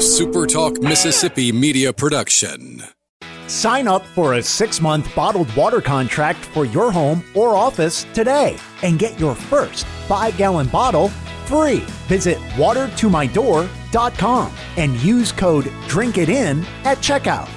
SuperTalk Mississippi media production. Sign up for a six month bottled water contract for your home or office today and get your first five gallon bottle free. Visit watertomydoor.com and use code DRINKITIN at checkout.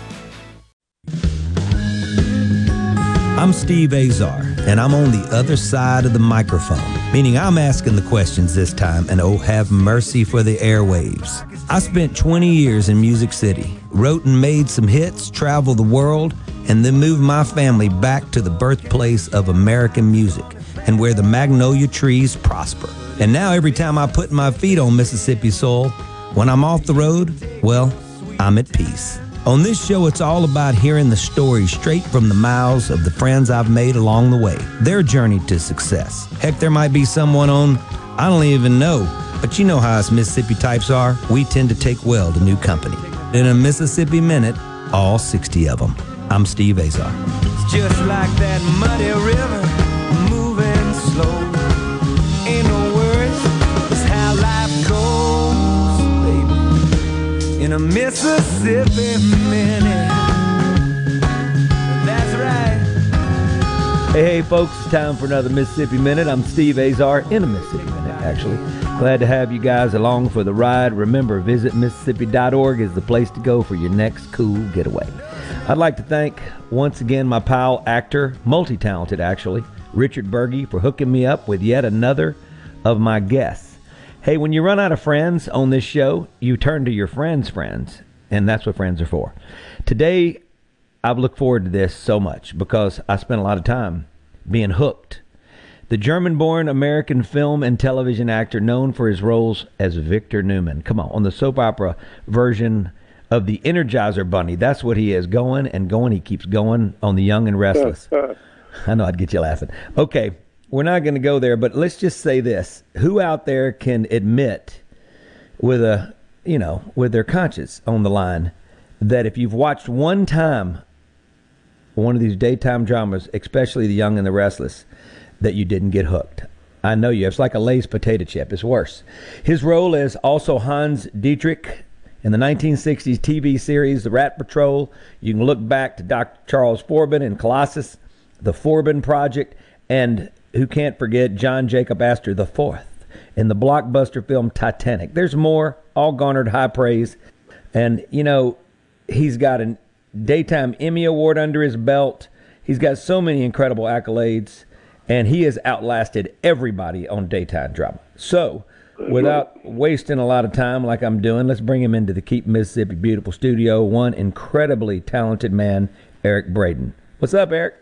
I'm Steve Azar, and I'm on the other side of the microphone, meaning I'm asking the questions this time, and oh, have mercy for the airwaves. I spent 20 years in Music City, wrote and made some hits, traveled the world, and then moved my family back to the birthplace of American music and where the magnolia trees prosper. And now, every time I put my feet on Mississippi soil, when I'm off the road, well, I'm at peace. On this show, it's all about hearing the stories straight from the mouths of the friends I've made along the way, their journey to success. Heck, there might be someone on, I don't even know, but you know how us Mississippi types are. We tend to take well to new company. In a Mississippi Minute, all 60 of them. I'm Steve Azar. It's just like that muddy river moving slow. Ain't no worries, it's how life goes, baby. In a Mississippi Minute. That's right. Hey, hey, folks, it's time for another Mississippi Minute. I'm Steve Azar in a Mississippi Minute, actually. Glad to have you guys along for the ride. Remember, visit Mississippi.org is the place to go for your next cool getaway. I'd like to thank once again my pal, actor, multi talented actually, Richard Burgi, for hooking me up with yet another of my guests. Hey, when you run out of friends on this show, you turn to your friends' friends, and that's what friends are for. Today, I've looked forward to this so much because I spent a lot of time being hooked. The German born American film and television actor known for his roles as Victor Newman. Come on, on the soap opera version of the Energizer Bunny. That's what he is going and going. He keeps going on the Young and Restless. I know I'd get you laughing. Okay, we're not going to go there, but let's just say this: Who out there can admit, with a you know, with their conscience on the line, that if you've watched one time one of these daytime dramas, especially The Young and the Restless, that you didn't get hooked? I know you. It's like a Lay's potato chip. It's worse. His role as also Hans Dietrich in the 1960s TV series The Rat Patrol. You can look back to Dr. Charles Forbin in Colossus, The Forbin Project, and who can't forget John Jacob Astor IV in the blockbuster film Titanic. There's more, all garnered high praise. And, you know, he's got a Daytime Emmy Award under his belt. He's got so many incredible accolades, and he has outlasted everybody on daytime drama. So, without wasting a lot of time like I'm doing, let's bring him into the Keep Mississippi Beautiful studio. One incredibly talented man, Eric Braeden. What's up, Eric?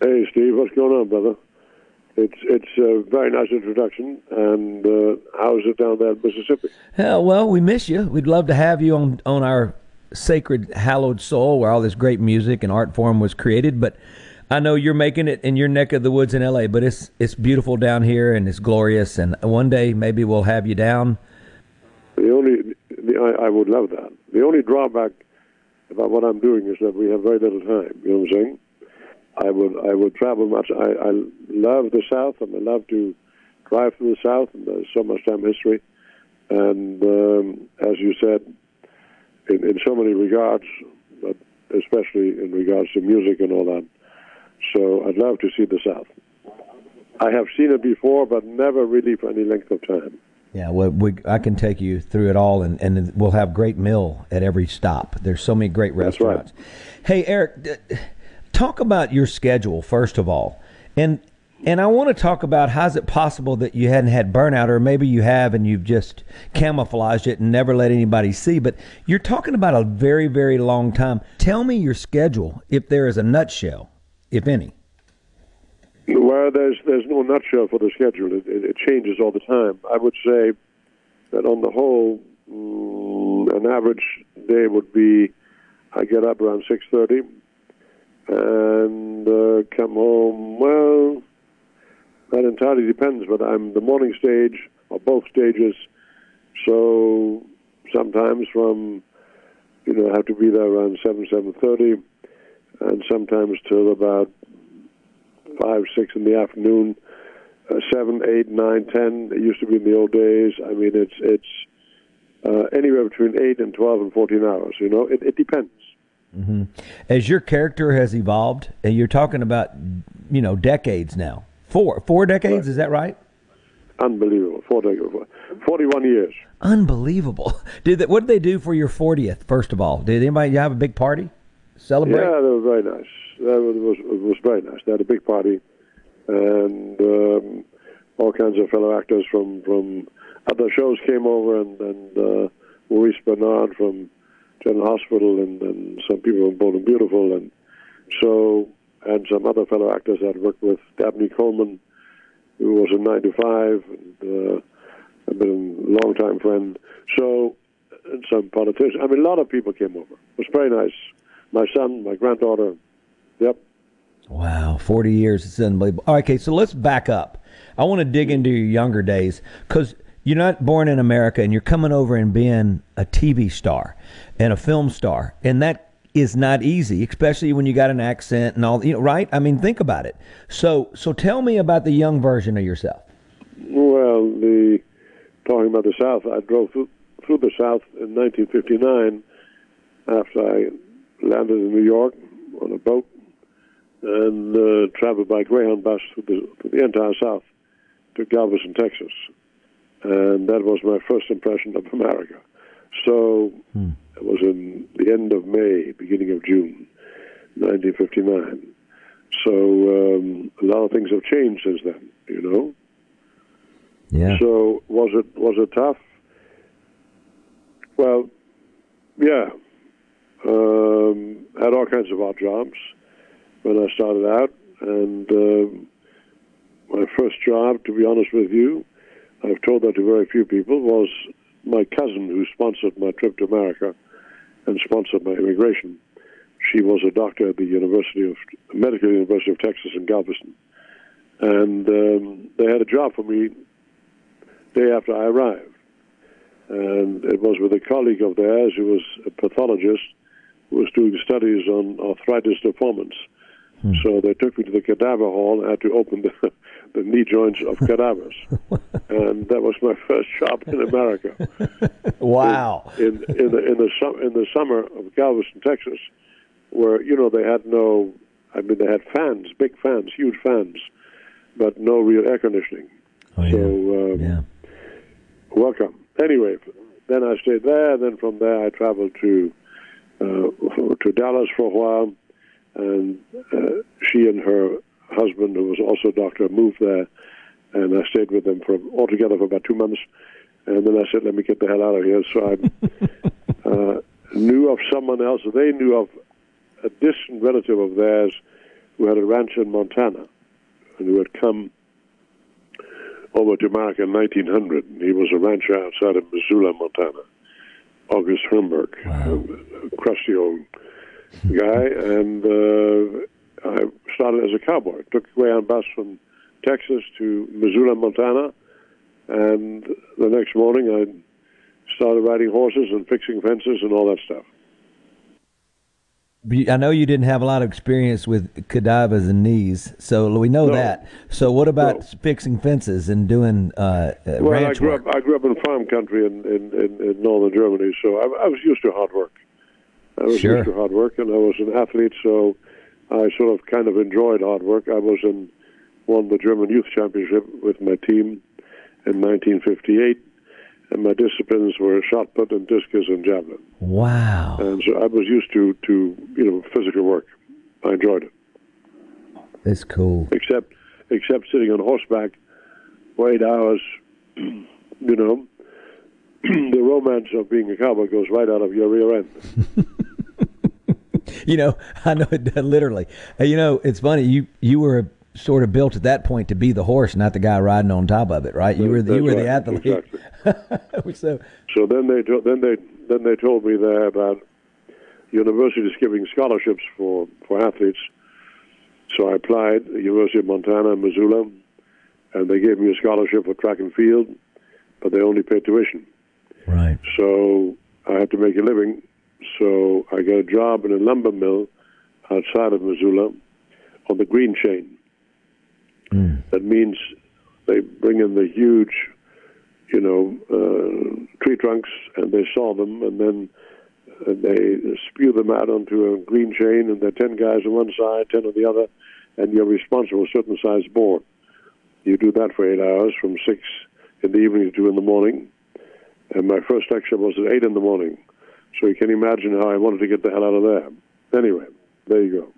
Hey, Steve, what's going on, brother? It's it's a very nice introduction. And uh, how's it down there in Mississippi? Uh, well, we miss you. We'd love to have you on on our sacred, hallowed soul where all this great music and art form was created. But I know you're making it in your neck of the woods in LA. But it's it's beautiful down here and it's glorious. And one day maybe we'll have you down. The only the, I, I would love that. The only drawback about what I'm doing is that we have very little time. You know what I'm saying? I would I would travel much. I, I love the South, and I love to drive through the South, and there's so much time history. And um, as you said, in, in so many regards, but especially in regards to music and all that. So I'd love to see the South. I have seen it before, but never really for any length of time. Yeah, well, we, I can take you through it all, and, and we'll have great meal at every stop. There's so many great restaurants. Hey, Eric, d- talk about your schedule first of all, and and I want to talk about how's it possible that you hadn't had burnout, or maybe you have and you've just camouflaged it and never let anybody see. But you're talking about a very very long time. Tell me your schedule, if there is a nutshell, if any. Well, there's there's no nutshell for the schedule. It, it, it changes all the time. I would say that on the whole, mm, an average day would be I get up around six thirty and uh, come home. Well, that entirely depends, but I'm the morning stage or both stages, so sometimes from you know I have to be there around seven seven thirty, and sometimes till about five six in the afternoon. Uh, seven, eight, nine, ten. It used to be in the old days. I mean, it's it's uh, anywhere between eight and twelve and fourteen hours. You know, it, it depends. Mm-hmm. As your character has evolved, and you're talking about, you know, decades now. Four, four decades, right. is that right? Unbelievable. Four decades, Forty-one years. Unbelievable. Did that, what did they do for your fortieth? First of all, did anybody have a big party? Celebrate? Yeah, that was very nice. That was was, was very nice. They had a big party, and um, all kinds of fellow actors from from other shows came over, and, and uh, Maurice Benard from General Hospital, and, and some people from Bold and Beautiful, and so and some other fellow actors I'd worked with, Dabney Coleman, who was in '95, and uh, I've been a long time friend. So, and some politicians. I mean, a lot of people came over. It was very nice. My son, my granddaughter. Yep. Wow, 40 years. It's unbelievable. All right, okay, so let's back up. I want to dig into your younger days because you're not born in America and you're coming over and being a TV star and a film star. And that is not easy, especially when you got an accent and all, you know, right? I mean, think about it. So, so tell me about the young version of yourself. Well, the talking about the South, I drove through, through the South in 1959 after I landed in New York on a boat and uh, traveled by Greyhound bus through the, through the entire South to Galveston, Texas. And that was my first impression of America. So hmm. it was in the end of May, beginning of June, 1959. So um, a lot of things have changed since then, you know. Yeah. So was it was it tough? Well, yeah. Um, had all kinds of odd jobs when I started out, and um, my first job, to be honest with you, I've told that to very few people, was my cousin who sponsored my trip to America and sponsored my immigration. She was a doctor at the University of Medical University of Texas in Galveston, and um, they had a job for me day after I arrived. And it was with a colleague of theirs who was a pathologist was doing studies on arthritis deformans. Hmm. So they took me to the cadaver hall and had to open the, the knee joints of cadavers. and that was my first job in America. wow. In, in, in, the, in, the, in the summer of Galveston, Texas, where, you know, they had no, I mean, they had fans, big fans, huge fans, but no real air conditioning. Oh, yeah. So, um, yeah welcome. Anyway, then I stayed there. Then from there, I traveled to to Dallas for a while, and uh, she and her husband, who was also a doctor, moved there, and I stayed with them for altogether for about two months. And then I said, "Let me get the hell out of here." So I uh, knew of someone else. They knew of a distant relative of theirs who had a ranch in Montana, and who had come over to America in 1900. He was a rancher outside of Missoula, Montana. August Hermberg, wow. a crusty old guy, and uh, I started as a cowboy. Took a Greyhound bus from Texas to Missoula, Montana, and the next morning I started riding horses and fixing fences and all that stuff. I know you didn't have a lot of experience with cadavers and knees, so we know no. that. So, what about no. fixing fences and doing uh, uh well, ranch I grew work? up. I grew up in farm country in in, in, in northern Germany, so I, I, was used to hard work. I was sure. used to hard work, and I was an athlete, so I sort of kind of enjoyed hard work. I was in won the German Youth Championship with my team in 1958 and my disciplines were shot put and discus and javelin. Wow! And so I was used to to you know physical work. I enjoyed it. That's cool. Except except sitting on horseback for eight hours, you know, the romance of being a cowboy goes right out of your rear end. you know, I know it literally. You know, it's funny. You you were sort of built at that point to be the horse, not the guy riding on top of it, right? You were the, you were right. the athlete. Exactly. so, so then they then they then they told me there about universities giving scholarships for for athletes. So I applied the University of Montana in Missoula, and they gave me a scholarship for track and field, but they only paid tuition. Right. So I had to make a living. So I got a job in a lumber mill outside of Missoula on the green chain. Mm. That means they bring in the huge you know, uh, tree trunks, and they saw them, and then uh, they spew them out onto a green chain, and there are 10 guys on one side, 10 on the other, and you're responsible for a certain size board. You do that for eight hours from 6 in the evening to 2 in the morning. And my first lecture was at 8 in the morning. So you can imagine how I wanted to get the hell out of there. Anyway, there you go.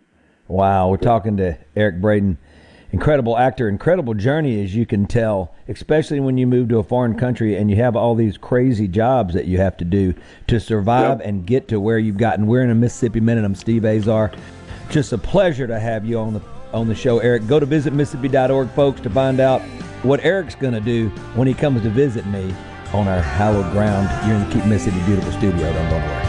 Wow, we're talking to Eric Braeden incredible actor, incredible journey, as you can tell, especially when you move to a foreign country and you have all these crazy jobs that you have to do to survive yep. and get to where you've gotten. We're in a Mississippi Minute. I'm Steve Azar. Just a pleasure to have you on the on the show, Eric. Go to visitmississippi.org, folks, to find out what Eric's going to do when he comes to visit me on our hallowed ground You're in the Keep Mississippi Beautiful studio. Don't go away.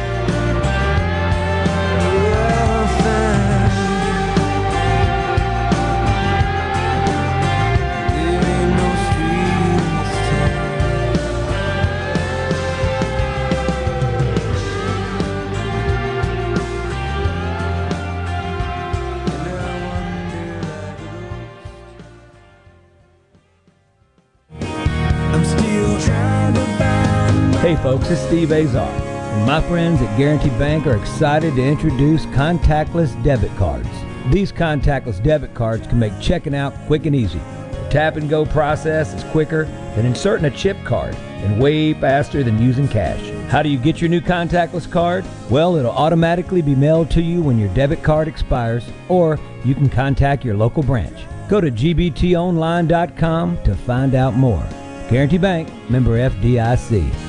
Steve Azar, and my friends at Guarantee Bank are excited to introduce contactless debit cards. These contactless debit cards can make checking out quick and easy. The tap and go process is quicker than inserting a chip card and way faster than using cash. How do you get your new contactless card? Well, it'll automatically be mailed to you when your debit card expires, or you can contact your local branch. Go to gbtonline.com to find out more. Guarantee Bank, member FDIC.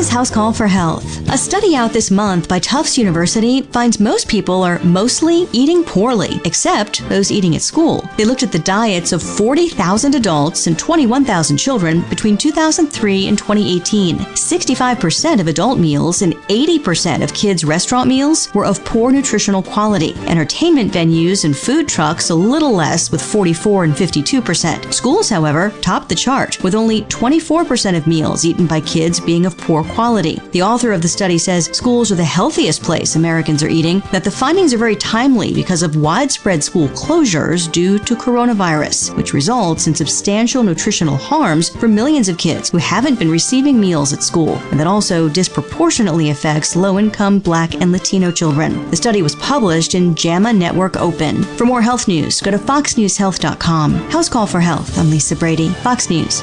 This is House Call for Health. A study out this month by Tufts University finds most people are mostly eating poorly, except those eating at school. They looked at the diets of 40,000 adults and 21,000 children between 2003 and 2018. 65% of adult meals and 80% of kids' restaurant meals were of poor nutritional quality. Entertainment venues and food trucks a little less with 44 and 52%. Schools, however, topped the chart with only 24% of meals eaten by kids being of poor poor quality. The author of the study says schools are the healthiest place Americans are eating, that the findings are very timely because of widespread school closures due to coronavirus, which results in substantial nutritional harms for millions of kids who haven't been receiving meals at school, and that also disproportionately affects low income Black and Latino children. The study was published in JAMA Network Open. For more health news, go to foxnewshealth.com. House Call for Health. I'm Lisa Brady, Fox News.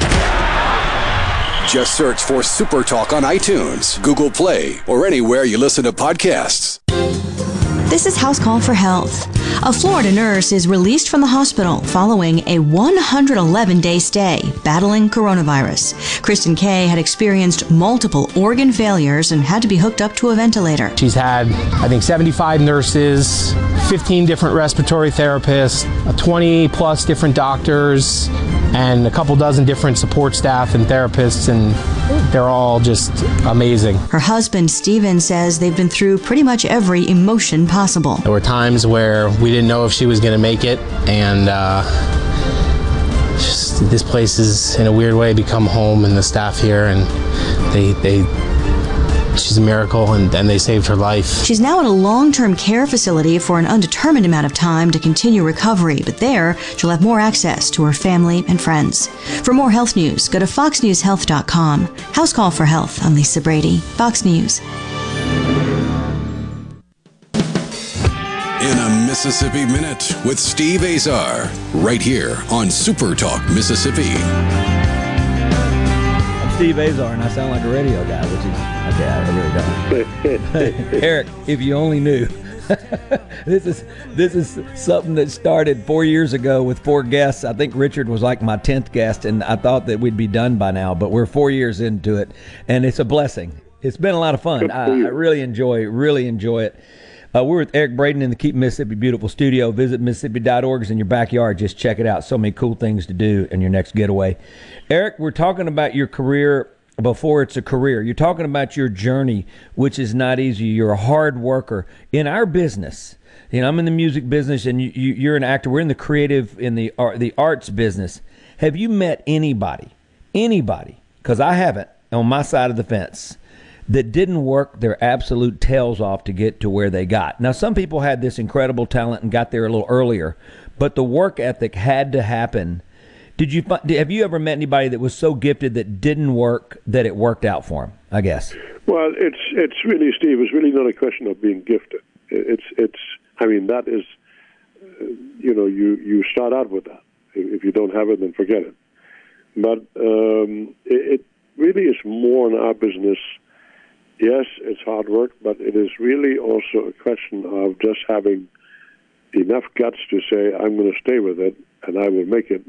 Just search for Super Talk on iTunes, Google Play, or anywhere you listen to podcasts. This is House Call for Health. A Florida nurse is released from the hospital following a 111 day stay battling coronavirus. Kristen Kay had experienced multiple organ failures and had to be hooked up to a ventilator. She's had, I think, 75 nurses, 15 different respiratory therapists, 20 plus different doctors, and a couple dozen different support staff and therapists, and they're all just amazing. Her husband, Steven, says they've been through pretty much every emotion possible. There were times where we didn't know if she was going to make it, and uh, just, this place has, in a weird way, become home, and the staff here, and they, they she's a miracle and, and they saved her life. She's now in a long term care facility for an undetermined amount of time to continue recovery, but there she'll have more access to her family and friends. For more health news, go to foxnewshealth.com. House Call for Health. I'm Lisa Brady, Fox News. In a Mississippi Minute with Steve Azar, right here on Super Talk Mississippi. I'm Steve Azar, and I sound like a radio guy, which is okay. I really don't. Eric, if you only knew. this is this is something that started four years ago with four guests. I think Richard was like my tenth guest, and I thought that we'd be done by now. But we're four years into it, and it's a blessing. It's been a lot of fun. I, I really enjoy really enjoy it. Uh, we're with Eric Braeden in the Keep Mississippi Beautiful studio. Visit Mississippi.org. It's in your backyard. Just check it out. So many cool things to do in your next getaway. Eric, we're talking about your career before it's a career. You're talking about your journey, which is not easy. You're a hard worker. In our business, you know, I'm in the music business, and you, you, you're an actor. We're in the creative, in the art, the arts business. Have you met anybody, anybody? Because I haven't on my side of the fence that didn't work their absolute tails off to get to where they got. Now, some people had this incredible talent and got there a little earlier, but the work ethic had to happen did you have you ever met anybody that was so gifted that didn't work that it worked out for him? I guess. Well, it's it's really Steve. It's really not a question of being gifted. It's it's. I mean, that is, uh, you know, you you start out with that. If you don't have it, then forget it. But um, it, it really is more in our business. Yes, it's hard work, but it is really also a question of just having enough guts to say, "I'm going to stay with it, and I will make it."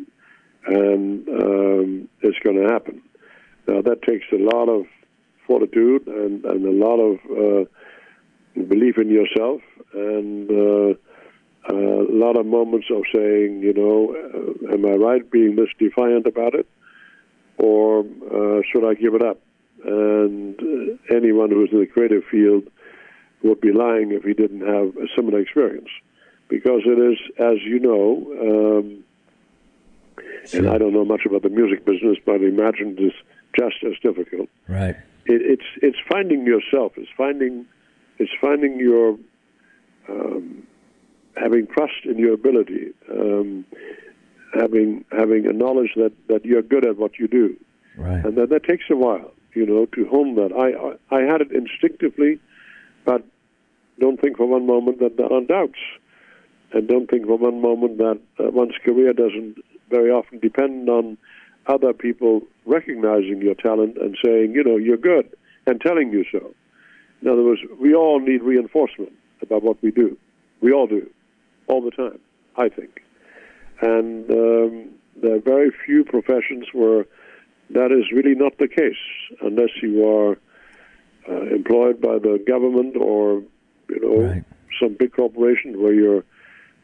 And um, it's going to happen. Now that takes a lot of fortitude and, and a lot of uh, belief in yourself and uh, a lot of moments of saying, you know, uh, am I right being this defiant about it, or uh, should I give it up? And uh, anyone who's in the creative field would be lying if he didn't have a similar experience, because it is, as you know. Um. And I don't know much about the music business, but I imagine it's just as difficult. Right. It, it's it's finding yourself. It's finding it's finding your um, having trust in your ability, um, having having a knowledge that, that you're good at what you do, right. and that that takes a while, you know, to hone that. I I, I had it instinctively, but don't think for one moment that there are doubts, and don't think for one moment that uh, one's career doesn't very often depend on other people recognizing your talent and saying, you know, you're good and telling you so. In other words, we all need reinforcement about what we do. We all do, all the time, I think. And um, there are very few professions where that is really not the case, unless you are uh, employed by the government or, you know, right. some big corporation where your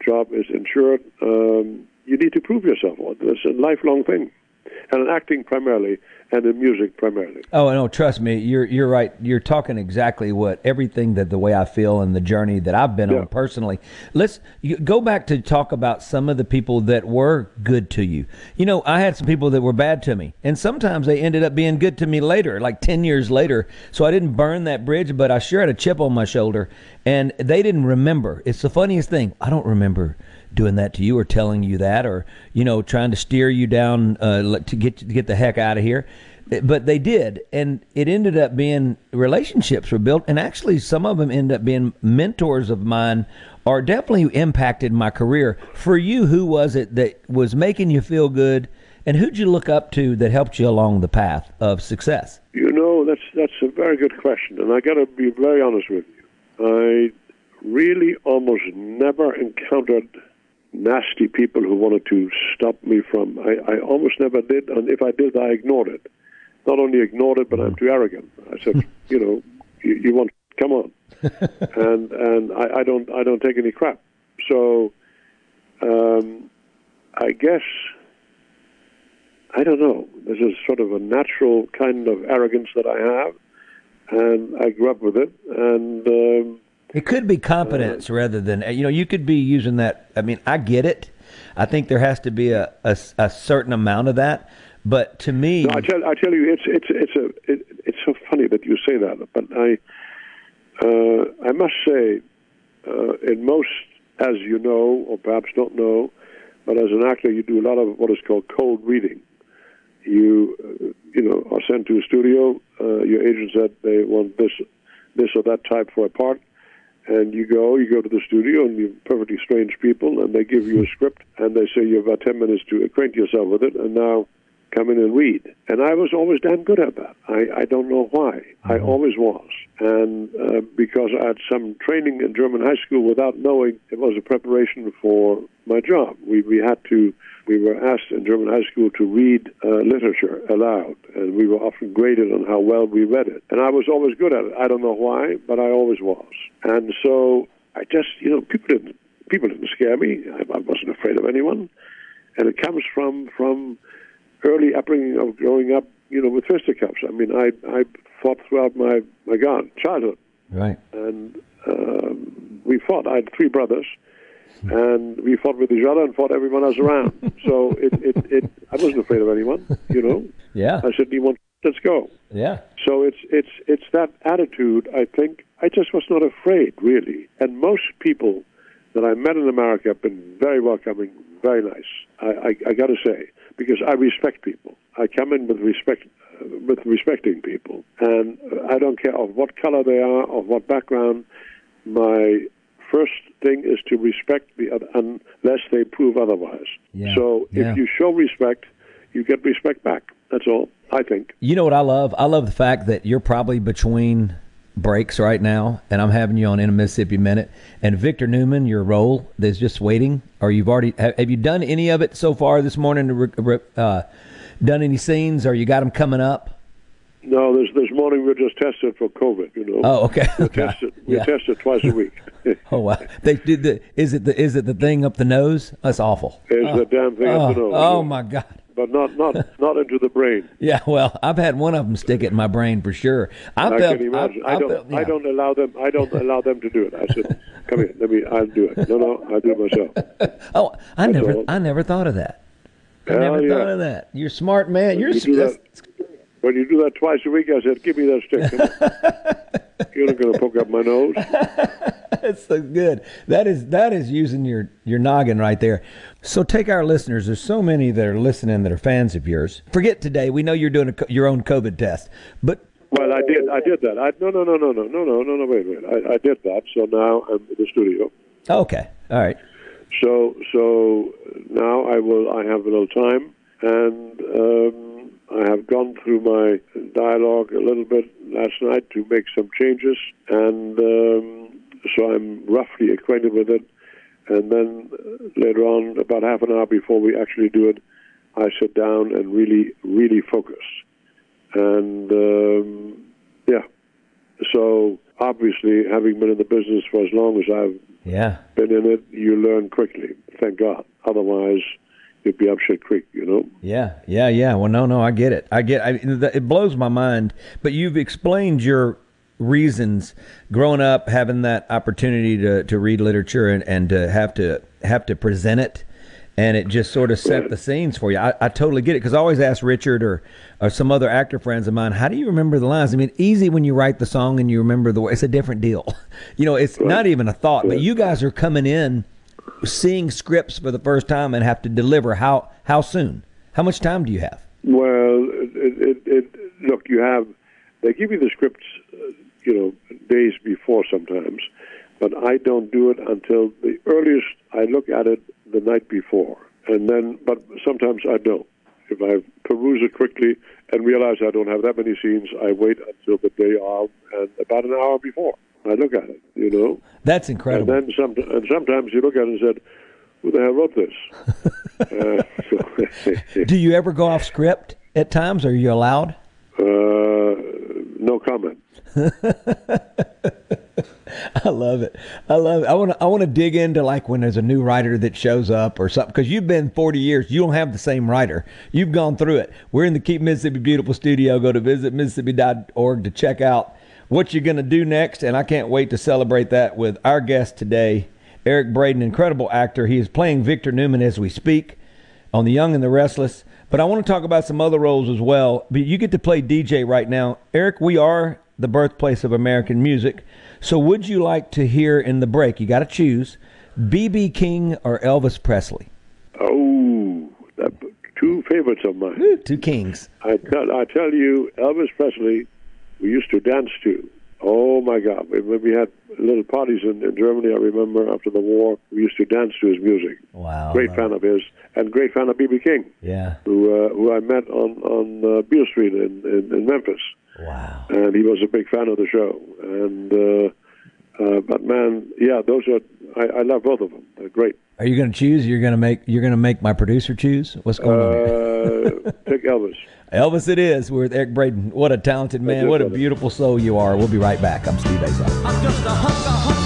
job is insured. Um, you need to prove yourself. It's a lifelong thing, and in acting primarily, and in music primarily. Oh no, trust me, you're you're right. You're talking exactly what everything that the way I feel and the journey that I've been yeah. on personally. Let's go back to talk about some of the people that were good to you. You know, I had some people that were bad to me, and sometimes they ended up being good to me later, like ten years later. So I didn't burn that bridge, but I sure had a chip on my shoulder, and they didn't remember. It's the funniest thing. I don't remember doing that to you or telling you that or you know trying to steer you down uh, to get to get the heck out of here. But they did. And it ended up being relationships were built. And actually some of them ended up being mentors of mine or definitely impacted my career. For you who was it that was making you feel good? And who'd you look up to that helped you along the path of success? You know that's that's a very good question. And i got to be very honest with you. I really almost never encountered nasty people who wanted to stop me from. I, I almost never did, and if I did, I ignored it. Not only ignored it, but I'm too arrogant. I said, you know, you, you want, come on, and and I, I don't I don't take any crap. So, um, I guess I don't know. This is sort of a natural kind of arrogance that I have, and I grew up with it, and. Um, it could be competence uh, rather than you know you could be using that. I mean, I get it. I think there has to be a, a, a certain amount of that. But to me, no, I tell I tell you, it's it's it's a it, it's so funny that you say that. But I uh, I must say, uh, in most, as you know, or perhaps don't know, but as an actor, you do a lot of what is called cold reading. You uh, you know are sent to a studio. Uh, your agent said they want this this or that type for a part and you go, you go to the studio, and you're perfectly strange people, and they give you a script, and they say you have about 10 minutes to acquaint yourself with it, and now come in and read. And I was always damn good at that. I, I don't know why. I always was. And uh, because I had some training in German high school without knowing it was a preparation for my job. We, we had to, we were asked in German high school to read uh, literature aloud, and we were often graded on how well we read it. And I was always good at it. I don't know why, but I always was. And so I just, you know, people didn't, people didn't scare me. I, I wasn't afraid of anyone. And it comes from, from, early upbringing of growing up, you know, with fisticuffs. I mean, I I fought throughout my my God, childhood, Right. and um, we fought. I had three brothers, and we fought with each other and fought everyone else around. so it, it it I wasn't afraid of anyone, you know. Yeah. I said, "You want? Let's go." Yeah. So it's it's it's that attitude. I think I just was not afraid, really. And most people that I met in America have been very welcoming, very nice. I I, I got to say because I respect people. I come in with respect, uh, with respecting people, and I don't care of what color they are, of what background. My first thing is to respect the other, unless they prove otherwise. Yeah. So Yeah. if you show respect, you get respect back. That's all. I think. You know what I love? I love the fact that you're probably between breaks right now, and I'm having you on in a Mississippi Minute. And Victor Newman, your role is just waiting, or you've already have, have you done any of it so far this morning? To re- re- uh, done any scenes, or you got them coming up? No, this this morning we are just tested for COVID. You know. Oh, okay. We tested. We Yeah. tested twice a week. Oh wow! They did the. Is it the? Is it the thing up the nose? That's awful. Is the damn thing Oh, up the nose? oh my God! But not not not into the brain. Yeah, well, I've had one of them stick it in my brain for sure. I, I felt. can imagine. I, I don't. felt- I don't allow them. I don't allow them to do it. I said, "Come here. Let me. I'll do it." No, no. I'll do it myself. Oh, I never, all. I never thought of that. I Hell never yeah. thought of that. You're a smart man. You're You do that's- When you do that twice a week, I said, "Give me that stick." You're not going to poke up my nose. That's so good. That is that is using your your noggin right there. So take our listeners. There's so many that are listening that are fans of yours. Forget today. We know you're doing a, your own COVID test, but Well, I did. I did that. I, no, no, no, no, no, no, no, no, no. Wait, wait. I, I did that. So now I'm in the studio. okay, all right. So so now I will. I have a little time, and um, I have gone through my dialogue a little bit last night to make some changes, and um, so I'm roughly acquainted with it. And then uh, later on, about half an hour before we actually do it, I sit down and really, really focus. And um, yeah, so obviously, having been in the business for as long as I've Yeah, been in it, you learn quickly. Thank God. Otherwise, you'd be up shit creek, you know? yeah, yeah, yeah. Well, no, no, I get it. I get. I, it blows my mind. But you've explained your reasons growing up having that opportunity to, to read literature and, and to have to have to present it and it just sort of set the scenes for you. I, I totally get it because I always ask Richard or or some other actor friends of mine, how do you remember the lines? I mean, easy when you write the song and you remember the. way. It's a different deal. You know, it's not even a thought. But you guys are coming in, seeing scripts for the first time and have to deliver. How how soon? How much time do you have? Well, it, it, it, look, you have, they give you the scripts, you know, days before sometimes, but I don't do it until the earliest I look at it the night before. And then, but sometimes I don't. If I peruse it quickly and realize I don't have that many scenes, I wait until the day of and about an hour before I look at it, you know? That's incredible. And then some, and sometimes you look at it and said, "Who the hell wrote this?" uh, do you ever go off script at times? Are you allowed? uh, no comment. I love it. I love it. I want to. I want to dig into like when there's a new writer that shows up or something because you've been 40 years. You don't have the same writer. You've gone through it. We're in the Keep Mississippi Beautiful studio. Go to visit Mississippi.org to check out what you're going to do next. And I can't wait to celebrate that with our guest today, Eric Braeden, incredible actor. He is playing Victor Newman as we speak on The Young and the Restless. But I want to talk about some other roles as well. But you get to play DJ right now. Eric, we are the birthplace of American music. So would you like to hear in the break, you got to choose, B.B. King or Elvis Presley? Oh, that, two favorites of mine. Woo, two kings. I tell, I tell you, Elvis Presley, we used to dance to. Oh my God! When we had little parties in, in Germany, I remember after the war, we used to dance to his music. Wow. Great fan of his, and great fan of BB King, Yeah. who uh, who I met on on uh, Beale Street in, in, in Memphis, Wow. and he was a big fan of the show. And uh, uh, but man, yeah, those are I, I love both of them. They're great. Are you going to choose? You're going to make. You're going to make my producer choose. What's going on? Here? Uh, pick Elvis. Elvis, it is. We're with Eric Braeden. What a talented man. What a beautiful soul you are. We'll be right back. I'm Steve Azar.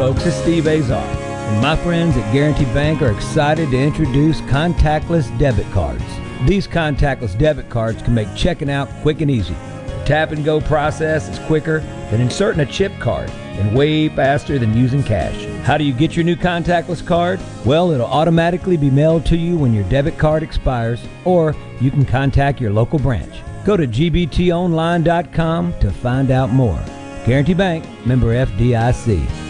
Folks, it's Steve Azar, and my friends at Guarantee Bank are excited to introduce contactless debit cards. These contactless debit cards can make checking out quick and easy. The tap and go process is quicker than inserting a chip card and way faster than using cash. How do you get your new contactless card? Well, it'll automatically be mailed to you when your debit card expires, or you can contact your local branch. Go to gbtonline.com to find out more. Guarantee Bank, member FDIC.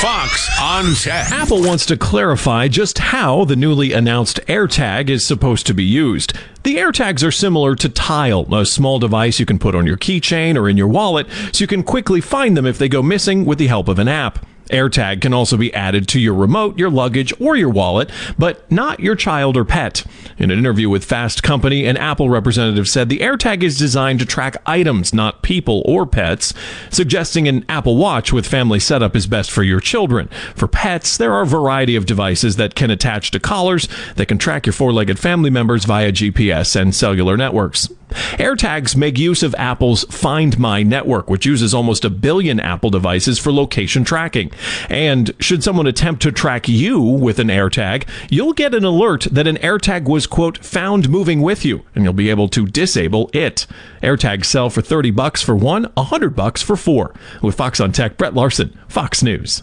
Fox on Tech. Apple wants to clarify just how the newly announced AirTag is supposed to be used. The AirTags are similar to Tile, a small device you can put on your keychain or in your wallet so you can quickly find them if they go missing with the help of an app. AirTag can also be added to your remote, your luggage, or your wallet, but not your child or pet. In an interview with Fast Company, an Apple representative said the AirTag is designed to track items, not people or pets, suggesting an Apple Watch with family setup is best for your children. For pets, there are a variety of devices that can attach to collars that can track your four legged family members via GPS and cellular networks. AirTags make use of Apple's Find My network, which uses almost a billion Apple devices for location tracking. And should someone attempt to track you with an AirTag, you'll get an alert that an AirTag was, quote, found moving with you, and you'll be able to disable it. AirTags sell for 30 bucks for one, 100 bucks for four. With Fox on Tech, Brett Larson, Fox News.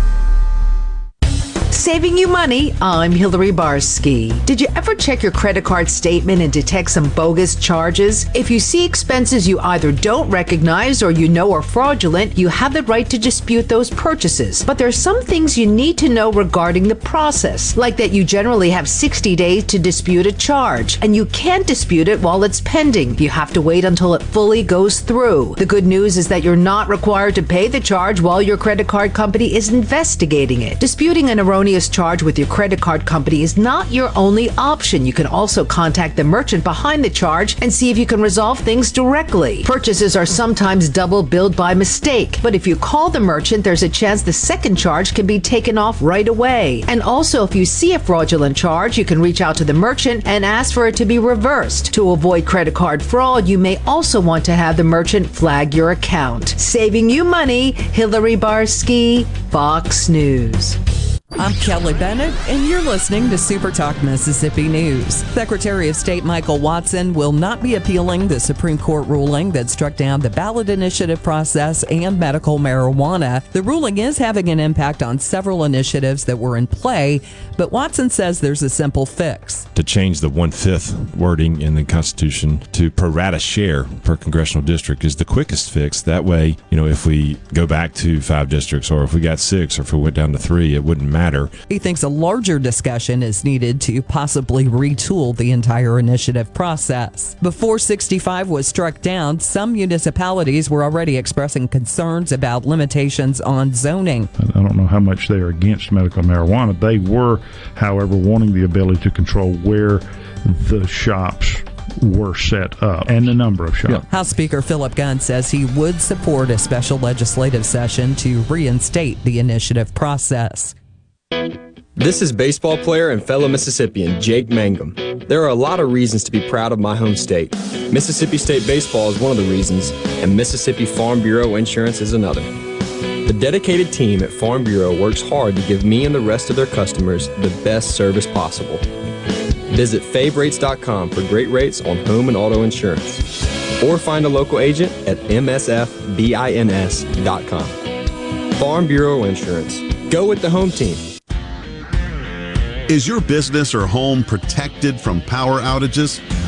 Saving you money, I'm Hillary Barsky. Did you ever check your credit card statement and detect some bogus charges? If you see expenses you either don't recognize or you know are fraudulent, you have the right to dispute those purchases. But there are some things you need to know regarding the process, like that you generally have 60 days to dispute a charge, and you can't dispute it while it's pending. You have to wait until it fully goes through. The good news is that you're not required to pay the charge while your credit card company is investigating it. Disputing an erroneous charge with your credit card company is not your only option. You can also contact the merchant behind the charge and see if you can resolve things directly. Purchases are sometimes double billed by mistake, but if you call the merchant, there's a chance the second charge can be taken off right away. And also, if you see a fraudulent charge, you can reach out to the merchant and ask for it to be reversed. To avoid credit card fraud, you may also want to have the merchant flag your account. Saving you money, Hillary Barsky, Fox News. I'm Kelly Bennett, and you're listening to Super Talk Mississippi News. Secretary of State Michael Watson will not be appealing the Supreme Court ruling that struck down the ballot initiative process and medical marijuana. The ruling is having an impact on several initiatives that were in play, but Watson says there's a simple fix. To change the one fifth wording in the Constitution to pro rata share per congressional district is the quickest fix. That way, you know, if we go back to five districts or if we got six or if we went down to three, it wouldn't matter matter. He thinks a larger discussion is needed to possibly retool the entire initiative process. Before 65 was struck down, some municipalities were already expressing concerns about limitations on zoning. I don't know how much they are against medical marijuana. They were, however, wanting the ability to control where the shops were set up and the number of shops. House Speaker Philip Gunn says he would support a special legislative session to reinstate the initiative process. This is baseball player and fellow Mississippian Jake Mangum. There are a lot of reasons to be proud of my home state. Mississippi State Baseball is one of the reasons, and Mississippi Farm Bureau Insurance is another. The dedicated team at Farm Bureau works hard to give me and the rest of their customers the best service possible. Visit favrates.com for great rates on home and auto insurance, or find a local agent at msfbins.com. Farm Bureau Insurance. Go with the home team. Is your business or home protected from power outages?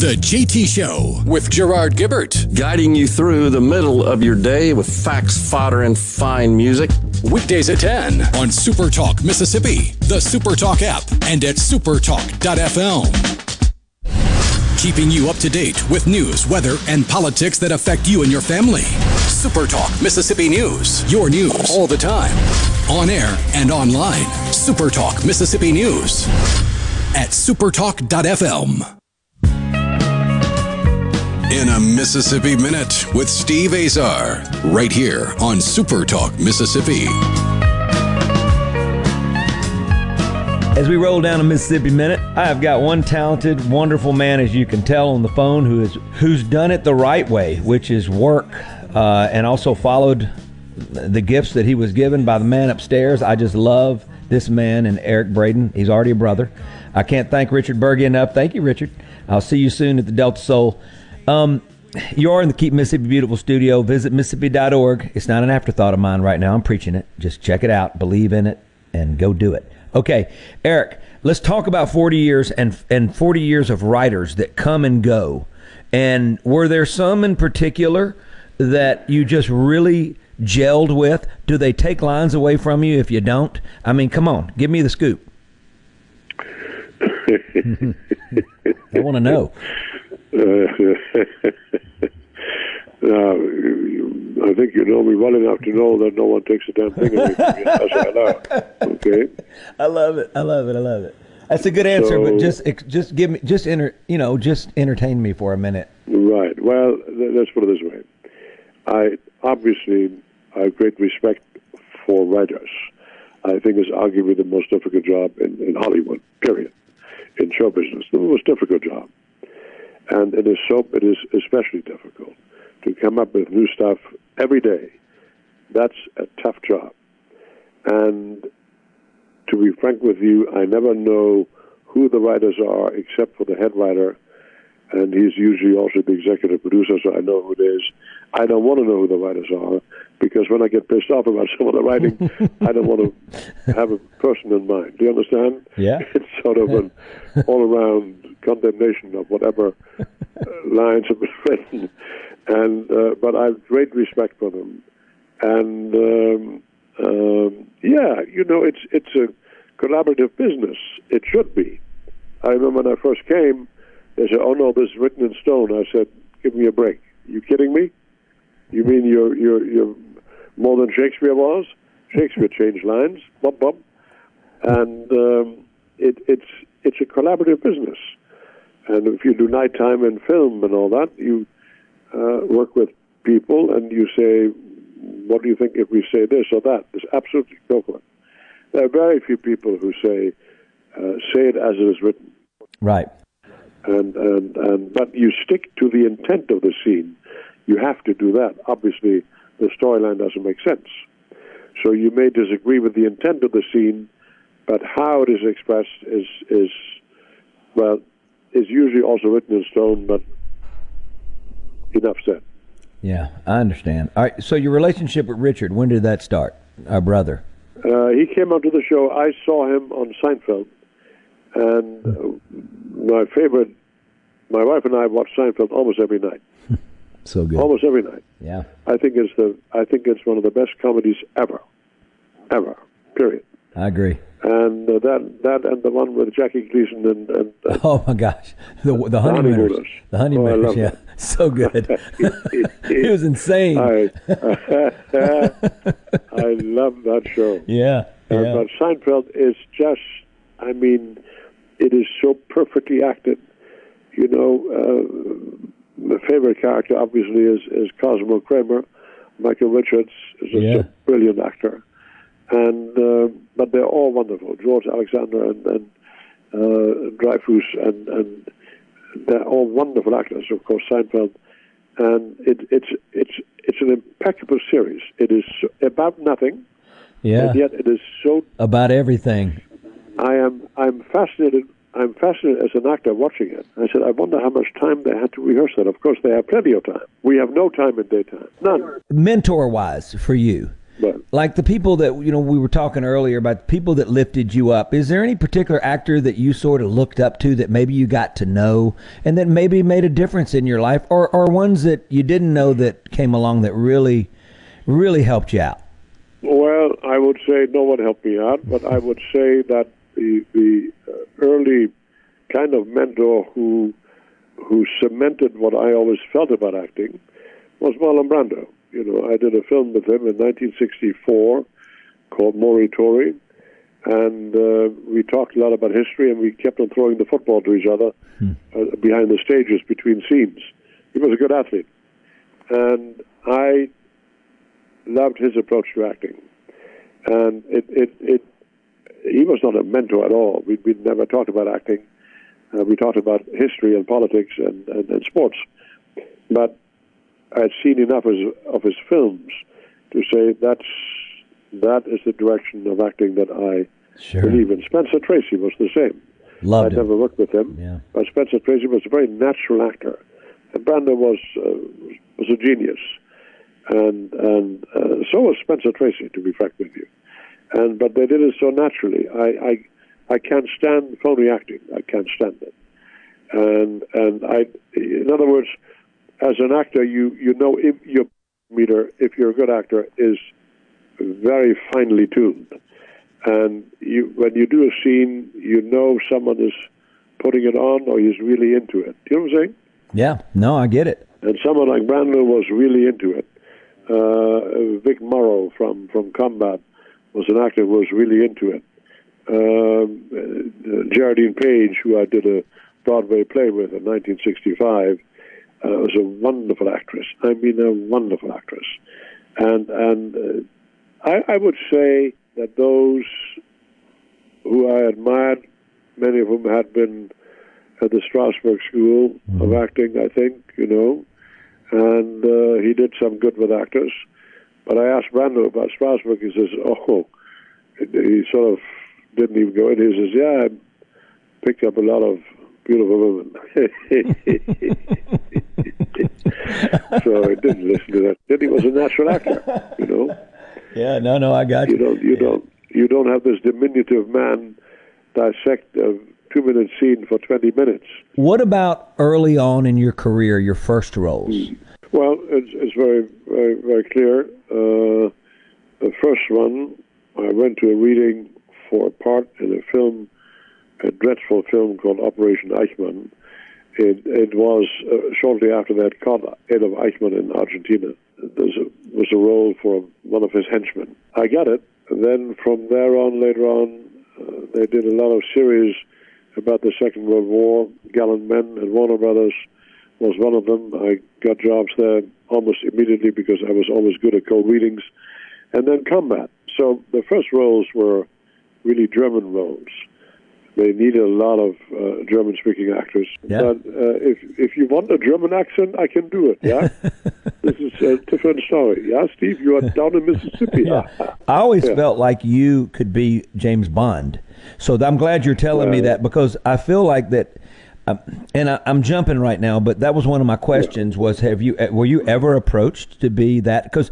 The JT Show with Gerard Gibbert. Guiding you through the middle of your day with facts, fodder, and fine music. Weekdays at 10 on Super Talk Mississippi, the Super Talk app, and at supertalk.fm. Keeping you up to date with news, weather, and politics that affect you and your family. Super Talk Mississippi News. Your news all the time. On air and online. Super Talk Mississippi News at supertalk.fm in a Mississippi Minute with Steve Azar, right here on Super Talk Mississippi. As we roll down a Mississippi Minute, I have got one talented, wonderful man, as you can tell on the phone, who is who's done it the right way, which is work, uh, and also followed the gifts that he was given by the man upstairs. I just love this man and Eric Braeden. He's already a brother. I can't thank Richard Burgi enough. Thank you, Richard. I'll see you soon at the Delta Soul. Um, you are in the Keep Mississippi Beautiful studio. Visit Mississippi.org. It's not an afterthought of mine right now. I'm preaching it. Just check it out, believe in it, and go do it. Okay, Eric, let's talk about 40 years and and 40 years of writers that come and go. And were there some in particular that you just really gelled with? Do they take lines away from you if you don't? I mean, come on, give me the scoop. I want to know. Uh, now, I think you know me well enough to know that no one takes a damn thing away from I. Okay. I love it. I love it. I love it. That's a good answer, so, but just just give me just enter you know just entertain me for a minute. Right. Well, let's put it this way. I obviously I have great respect for writers. I think it's arguably the most difficult job in, in Hollywood. Period. In show business, the most difficult job and in it is so it is especially difficult to come up with new stuff every day. That's a tough job, and to be frank with you, I never know who the writers are except for the head writer, and he's usually also the executive producer, so I know who it is. I don't want to know who the writers are because when I get pissed off about some of the writing, I don't want to have a person in mind. Do you understand? Yeah. It's sort of an all around condemnation of whatever uh, lines have been written. And uh, but I have great respect for them. And um, um, yeah, you know, it's it's a collaborative business. It should be. I remember when I first came, they said, "Oh no, this is written in stone." I said, "Give me a break. You kidding me? You mean you're you're you're more than Shakespeare was? Shakespeare changed lines, bump bump, and um, it, it's it's a collaborative business. And if you do nighttime and film and all that, you uh, work with people and you say, what do you think if we say this or that? There's absolutely no point. There are very few people who say, uh, say it as it is written. Right. And, and, and, but you stick to the intent of the scene. You have to do that. Obviously, the storyline doesn't make sense. So you may disagree with the intent of the scene, but how it is expressed is, is well, is usually also written in stone, but enough said. Yeah, I understand. All right, so your relationship with Richard, when did that start? Our brother. Uh, he came onto the show. I saw him on Seinfeld, and my favorite, my wife and I watch Seinfeld almost every night. so good. Almost every night. Yeah. I think it's the I think it's one of the best comedies ever, ever. Period. I agree. And uh, that that and the one with Jackie Gleason and, and uh, Oh my gosh, the the honeymooners, the honeymooners, Oh, yeah, so good. it was insane. I, I love that show. Yeah, Uh, yeah. but Seinfeld is just, I mean, it is so perfectly acted. You know, uh, my favorite character obviously is, is Cosmo Kramer. Michael Richards is just Yeah. a brilliant actor. And, uh, but they're all wonderful. George Alexander and, and uh, Dreyfus and, and they're all wonderful actors, of course, Seinfeld. And it, it's, it's, it's an impeccable series. It is about nothing. Yeah. And yet it is so About everything. I am I'm fascinated. I'm fascinated as an actor watching it. I said, I wonder how much time they had to rehearse that. Of course, they have plenty of time. We have no time in daytime. None. Mentor wise for you. Like the people that you know we were talking earlier about the people that lifted you up. Is there any particular actor that you sort of looked up to that maybe you got to know and that maybe made a difference in your life or or ones that you didn't know that came along that really really helped you out? Well, I would say no one helped me out, but I would say that the the uh, early kind of mentor who who cemented what I always felt about acting was Marlon Brando. You know, I did a film with him in 1964 called Morituri, and uh, we talked a lot about history, and we kept on throwing the football to each other uh, behind the stages between scenes. He was a good athlete, and I loved his approach to acting. And it, it, it he was not a mentor at all. We we never talked about acting. Uh, we talked about history and politics and, and, and sports. But I'd seen enough of his, of his films to say that's that is the direction of acting that I Sure. believe in. Spencer Tracy was the same. Loved I'd him. never worked with him, Yeah. but Spencer Tracy was a very natural actor, and Brando was uh, was a genius, and and uh, so was Spencer Tracy, to be frank with you, and but they did it so naturally. I I, I can't stand phony acting. I can't stand it, and and I, in other words, as an actor, you you know if your meter, if you're a good actor, is very finely tuned and you when you do a scene, you know someone is putting it on or he's really into it. Do you know what I'm saying? Yeah. No, I get it. And someone like Brando was really into it. Uh, Vic Morrow from from Combat was an actor who was really into it. Um, uh, Geraldine Page, who I did a Broadway play with in 1965, uh, was a wonderful actress. I mean, a wonderful actress. And and uh, I, I would say that those who I admired, many of whom had been at the Strasberg School of Acting, I think, you know, and uh, he did some good with actors. But I asked Brando about Strasberg. He says, "Oh," he sort of didn't even go in. He says, "Yeah, I picked up a lot of beautiful women." so I didn't listen to that. Then he was a natural actor, you know. Yeah. No, no, I got You you. don't, you don't, you don't have this diminutive man dissect a two-minute scene for twenty minutes. What about early on in your career, your first roles? Hmm. Well, it's, it's very, very, very clear. Uh, the first one, I went to a reading for a part in a film, a dreadful film called Operation Eichmann. It, it was uh, shortly after had caught Adolf Eichmann in Argentina. There was a, was a role for one of his henchmen. I got it, and then from there on, later on, uh, they did a lot of series about the Second World War, Gallant Men, and Warner Brothers was one of them. I got jobs there almost immediately because I was always good at cold readings. And then combat. So the first roles were really German roles. They needed a lot of uh, German-speaking actors. Yeah. But uh, if if you want a German accent, I can do it. Yeah, this is a different story. Yeah, Steve, you are down in Mississippi. Yeah. I always Yeah. felt like you could be James Bond. So I'm glad you're telling me that because I feel like that. And I, I'm jumping right now, but that was one of my questions: was have you were you ever approached to be that? Because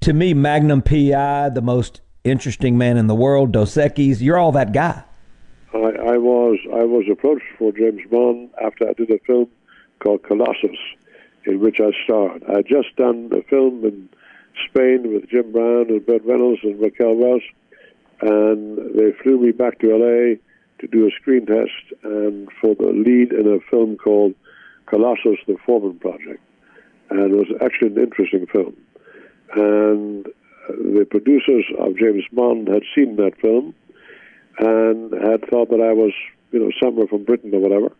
to me, Magnum PI, the most interesting man in the world, Dos Equis, you're all that guy. I, I was I was approached for James Bond after I did a film called Colossus, in which I starred. I had just done a film in Spain with Jim Brown and Burt Reynolds and Raquel Welch, and they flew me back to L.A. to do a screen test and for the lead in a film called Colossus: The Forbin Project, and it was actually an interesting film. And uh, the producers of James Bond had seen that film and had thought that I was, you know, somewhere from Britain or whatever.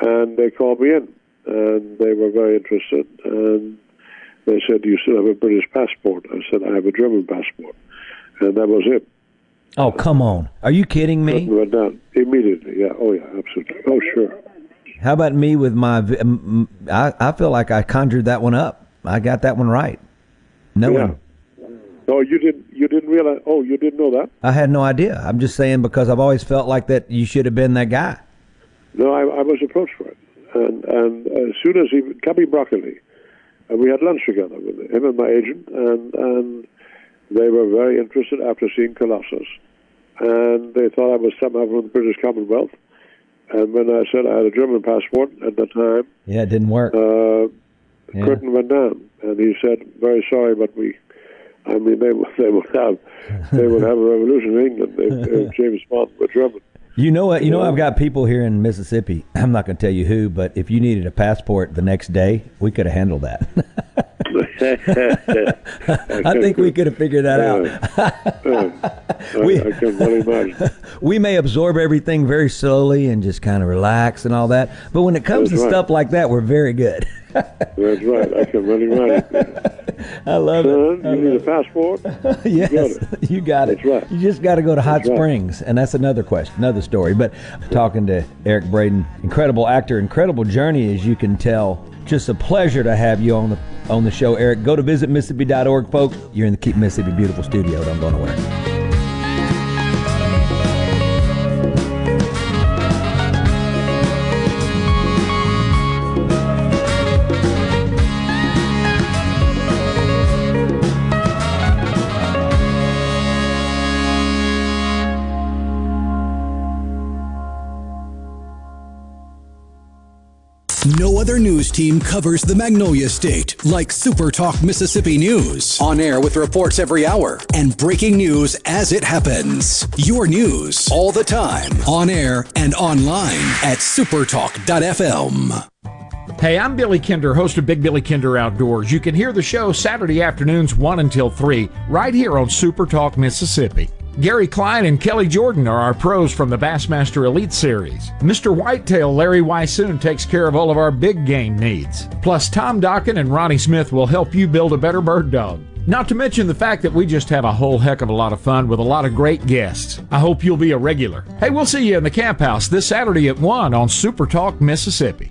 And they called me in, and they were very interested. And they said, "Do you still have a British passport?" I said, "I have a German passport," and that was it. Oh, come on. Are you kidding me? Went down immediately. Yeah. Oh, yeah. Absolutely. Oh, sure. How about me with my? I, I, feel like I conjured that one up. I got that one right. No Yeah. one. Oh, you didn't. You didn't realize. Oh, you didn't know that. I had no idea. I'm just saying because I've always felt like that you should have been that guy. No, I, I was approached for it, and and as soon as he, Cubby Broccoli, and we had lunch together with him and my agent, and and they were very interested after seeing Colossus, and they thought I was somehow from the British Commonwealth, and when I said I had a German passport at the time, Yeah, it didn't work. uh, Yeah. curtain went down, and he said, "Very sorry, but we." I mean, they would- they would have they would have a revolution in England if, if James Bond were German. You know what? You know I've got people here in Mississippi. I'm not going to tell you who, but if you needed a passport the next day, we could have handled that. I think we could have figured that out. we, I, I can well imagine. we may absorb everything very slowly and just kind of relax and all that, but when it comes That's to right. stuff like that, we're very good. That's right. I can well imagine. I love Son, it. you need a passport? yes, You got it. you got it. That's right. You just got to go to Hot That's right. Springs, and that's another question, another story. But talking to Eric Braeden, incredible actor, incredible journey, as you can tell. Just a pleasure to have you on the on the show, Eric. Go to visitmississippi.org, folks. You're in the Keep Mississippi Beautiful studio. Don't go nowhere. Other news team covers the Magnolia State like Super Talk Mississippi News. On air with reports every hour and breaking news as it happens. Your news all the time. On air and online at supertalk.fm. Hey, I'm Billy Kinder, host of Big Billy Kinder Outdoors. You can hear the show Saturday afternoons 1 until 3, right here on Super Talk Mississippi. Gary Klein and Kelly Jordan are our pros from the Bassmaster Elite Series. Mr. Whitetail Larry Weishuhn takes care of all of our big game needs. Plus, Tom Dokken and Ronnie Smith will help you build a better bird dog. Not to mention the fact that we just have a whole heck of a lot of fun with a lot of great guests. I hope you'll be a regular. Hey, we'll see you in the camp house this Saturday at 1 on Super Talk Mississippi.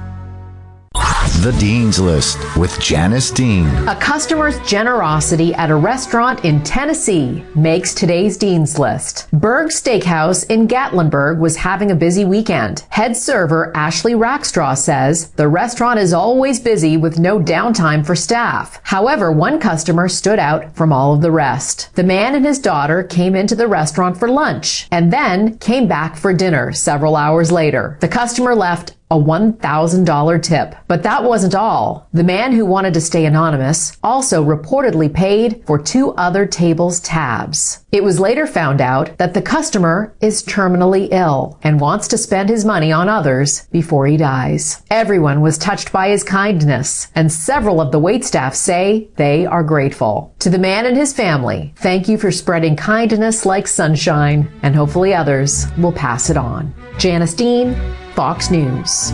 The Dean's List with Janice Dean. A customer's generosity at a restaurant in Tennessee makes today's Dean's List. Berg Steakhouse in Gatlinburg was having a busy weekend. Head server Ashley Rackstraw says the restaurant is always busy with no downtime for staff. However, one customer stood out from all of the rest. The man and his daughter came into the restaurant for lunch and then came back for dinner several hours later. The customer left a $1,000 tip. But that wasn't all. The man who wanted to stay anonymous also reportedly paid for two other tables' tabs. It was later found out that the customer is terminally ill and wants to spend his money on others before he dies. Everyone was touched by his kindness, and several of the waitstaff say they are grateful. To the man and his family, thank you for spreading kindness like sunshine, and hopefully others will pass it on. Janice Dean, Fox News.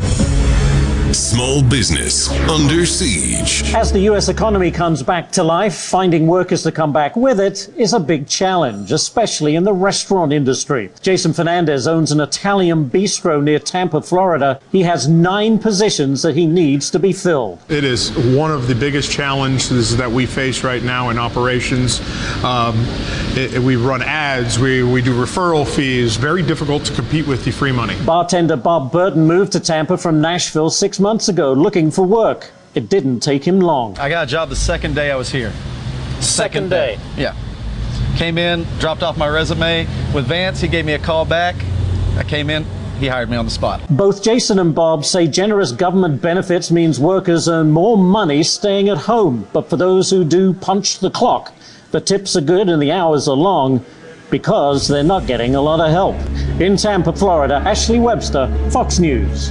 Thank you. Small business under siege. As the U.S. economy comes back to life, finding workers to come back with it is a big challenge, especially in the restaurant industry. Jason Fernandez owns an Italian bistro near Tampa, Florida. He has nine positions that he needs to be filled. It is one of the biggest challenges that we face right now in operations. Um, it, it, we run ads, we, we do referral fees, very difficult to compete with the free money. Bartender Bob Burton moved to Tampa from Nashville six months ago looking for work. It didn't take him long. I got a job the second day I was here. Second, second day. day. Yeah. Came in, dropped off my resume with Vance. He gave me a call back. I came in, he hired me on the spot. Both Jason and Bob say generous government benefits means workers earn more money staying at home. But for those who do punch the clock, the tips are good and the hours are long because they're not getting a lot of help. In Tampa, Florida, Ashley Webster, Fox News.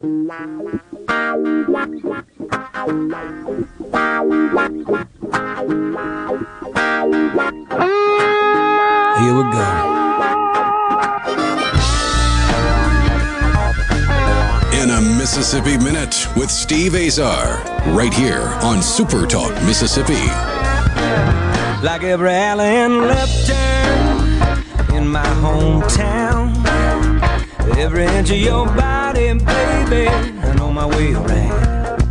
Here we go. In a Mississippi Minute with Steve Azar, right here on Super Talk Mississippi. Like every alley and left turn in my hometown, every inch of your body, baby, and on my way around.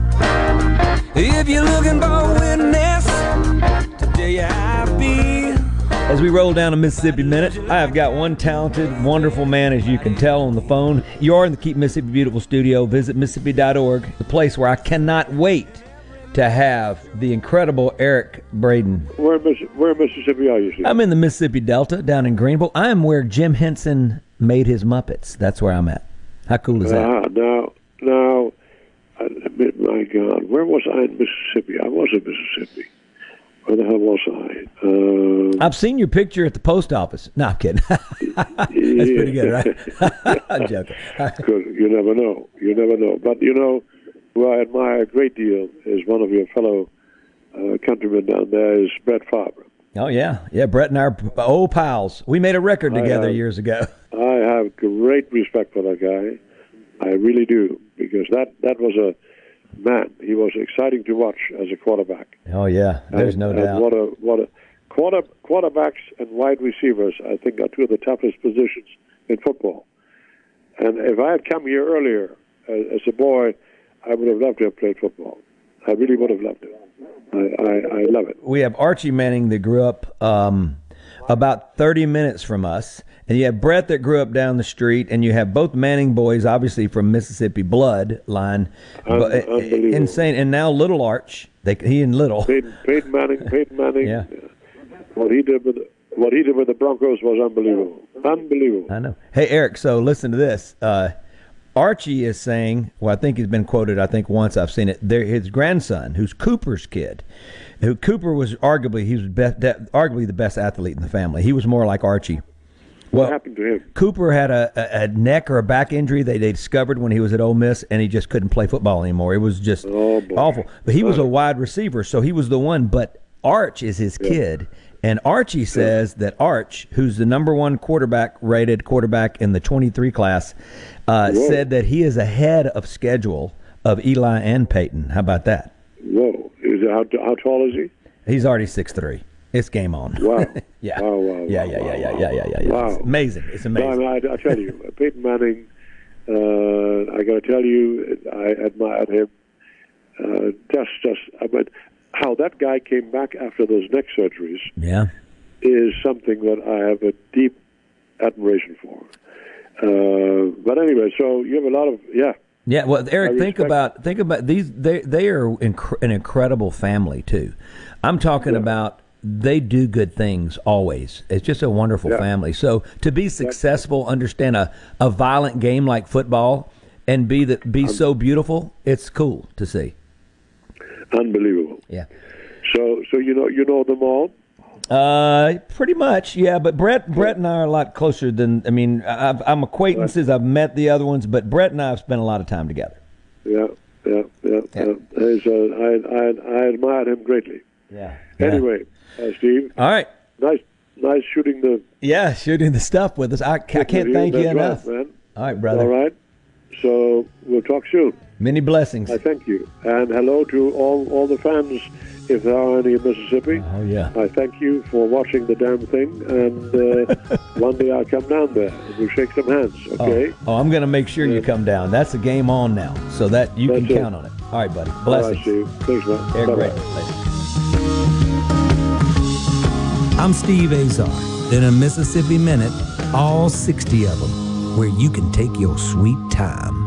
If you're looking for a witness to tell you how I feel. As we roll down a Mississippi Minute, I have got one talented, wonderful man, as you can tell on the phone. You are in the Keep Mississippi Beautiful studio. Visit Mississippi.org, the place where I cannot wait to have the incredible Eric Braeden. Where, where in Mississippi are you? Steve? I'm in the Mississippi Delta down in Greenville. I am where Jim Henson made his Muppets. That's where I'm at. How cool is that? Uh, now, now, admit, my God, where was I in Mississippi? I was in Mississippi. Where the hell was I? Uh, I've seen your picture at the post office. No, I'm kidding. That's pretty good, right? I'm joking. Good. You never know. You never know. But you know, who I admire a great deal is one of your fellow uh, countrymen down there is Brett Favre. Oh yeah, yeah. Brett and I are old pals. We made a record I together years ago. I have great respect for that guy. I really do because that that was a man. He was exciting to watch as a quarterback. Oh yeah, there's and, no and doubt. What a what a quarter quarterbacks and wide receivers. I think are two of the toughest positions in football. And if I had come here earlier as, as a boy, I would have loved to have played football. I really would have loved it. I, I, I love it. we have Archie Manning that grew up um, about 30 minutes from us, and you have Brett that grew up down the street, and you have both Manning boys, obviously from Mississippi blood line, unbelievable. insane. And now Little Arch, they, he and Little. Peyton, Peyton Manning, Peyton Manning. Yeah. What he did with what he did with the Broncos was unbelievable. Unbelievable. I know. Hey, Eric, so listen to this. Uh, Archie is saying, well, I think he's been quoted, I think once I've seen it. There, his grandson, who's Cooper's kid, who Cooper was arguably, he was be, de- arguably the best athlete in the family. He was more like Archie. What happened to him? Cooper had a, a, a neck or a back injury they, they discovered when he was at Ole Miss, and he just couldn't play football anymore. It was just awful. But he was a wide receiver, so he was the one. But Arch is his kid. And Archie says that Arch, who's the number one quarterback rated quarterback in the 23 class, uh, said that he is ahead of schedule of Eli and Peyton. How about that? Whoa! Is how, how tall is he? He's already six three. It's game on. Wow. yeah. Wow, wow, yeah, yeah, yeah, yeah, yeah, yeah, yeah, yeah. Wow. It's amazing. It's amazing. No, I, I tell you, Peyton Manning. Uh, I got to tell you, I admired him. Uh, just, just, I mean, how that guy came back after those neck surgeries Yeah. is something that I have a deep admiration for. Uh, but anyway, so you have a lot of yeah. Yeah, well, Eric, think about think about these. They they are inc- an incredible family too. I'm talking about they do good things always. It's just a wonderful Yeah. family. So to be successful, understand a, a violent game like football, and be that be so beautiful. It's cool to see. Unbelievable. Yeah. So, so you know, you know them all. Uh, pretty much, yeah. But Brett, Brett and I are a lot closer than. I mean, I've, I'm acquaintances. I've met the other ones, but Brett and I have spent a lot of time together. Yeah, yeah, yeah. yeah. He's, uh, I, I, I admired him greatly. Yeah. Anyway, uh, Steve. All right. Nice, nice shooting the. Yeah, shooting the stuff with us. I, I can't thank you enough. man. All right, brother. All right. So we'll talk soon. Many blessings. I thank you, and hello to all all the fans, if there are any in Mississippi. Oh yeah. I thank you for watching the damn thing, and uh, one day I'll come down there and we'll shake some hands. Oh, Okay. Oh, I'm going to make sure you come down. That's a game on now, so that you That's can it. count on it. All right, buddy. All right, Blessings. Steve. Thanks, man. Eric Bye-bye. I'm Steve Azar. In a Mississippi Minute, all 60 of them, where you can take your sweet time.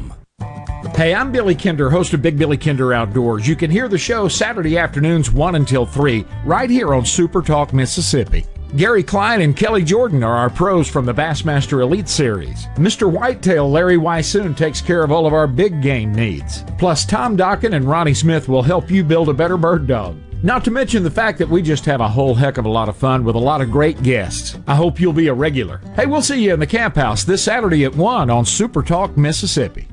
Hey, I'm Billy Kinder, host of Big Billy Kinder Outdoors. You can hear the show Saturday afternoons 1 until 3, right here on Super Talk, Mississippi. Gary Klein and Kelly Jordan are our pros from the Bassmaster Elite Series. Mr. Whitetail Larry Weishuhn takes care of all of our big game needs. Plus, Tom Dokken and Ronnie Smith will help you build a better bird dog. Not to mention the fact that we just have a whole heck of a lot of fun with a lot of great guests. I hope you'll be a regular. Hey, we'll see you in the camp house this Saturday at 1 on Super Talk, Mississippi.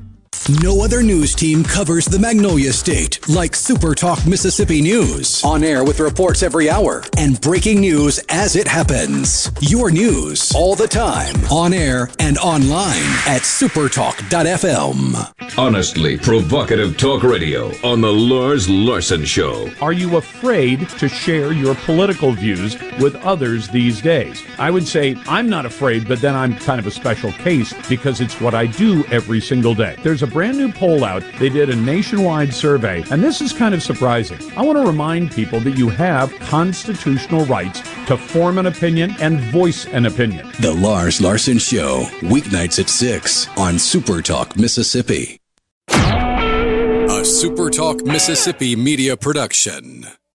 No other news team covers the Magnolia State like Super Talk Mississippi News. On air with reports every hour and breaking news as it happens. Your news all the time. On air and online at supertalk.fm. Honestly provocative talk radio on the Lars Larson Show. Are you afraid to share your political views with others these days? I would say I'm not afraid, but then I'm kind of a special case because it's what I do every single day. There's a brand new poll out. They did a nationwide survey, and this is kind of surprising. I want to remind people that you have constitutional rights to form an opinion and voice an opinion. The Lars Larson Show, weeknights at 6 on Super Talk, Mississippi. A Super Talk, Mississippi media production.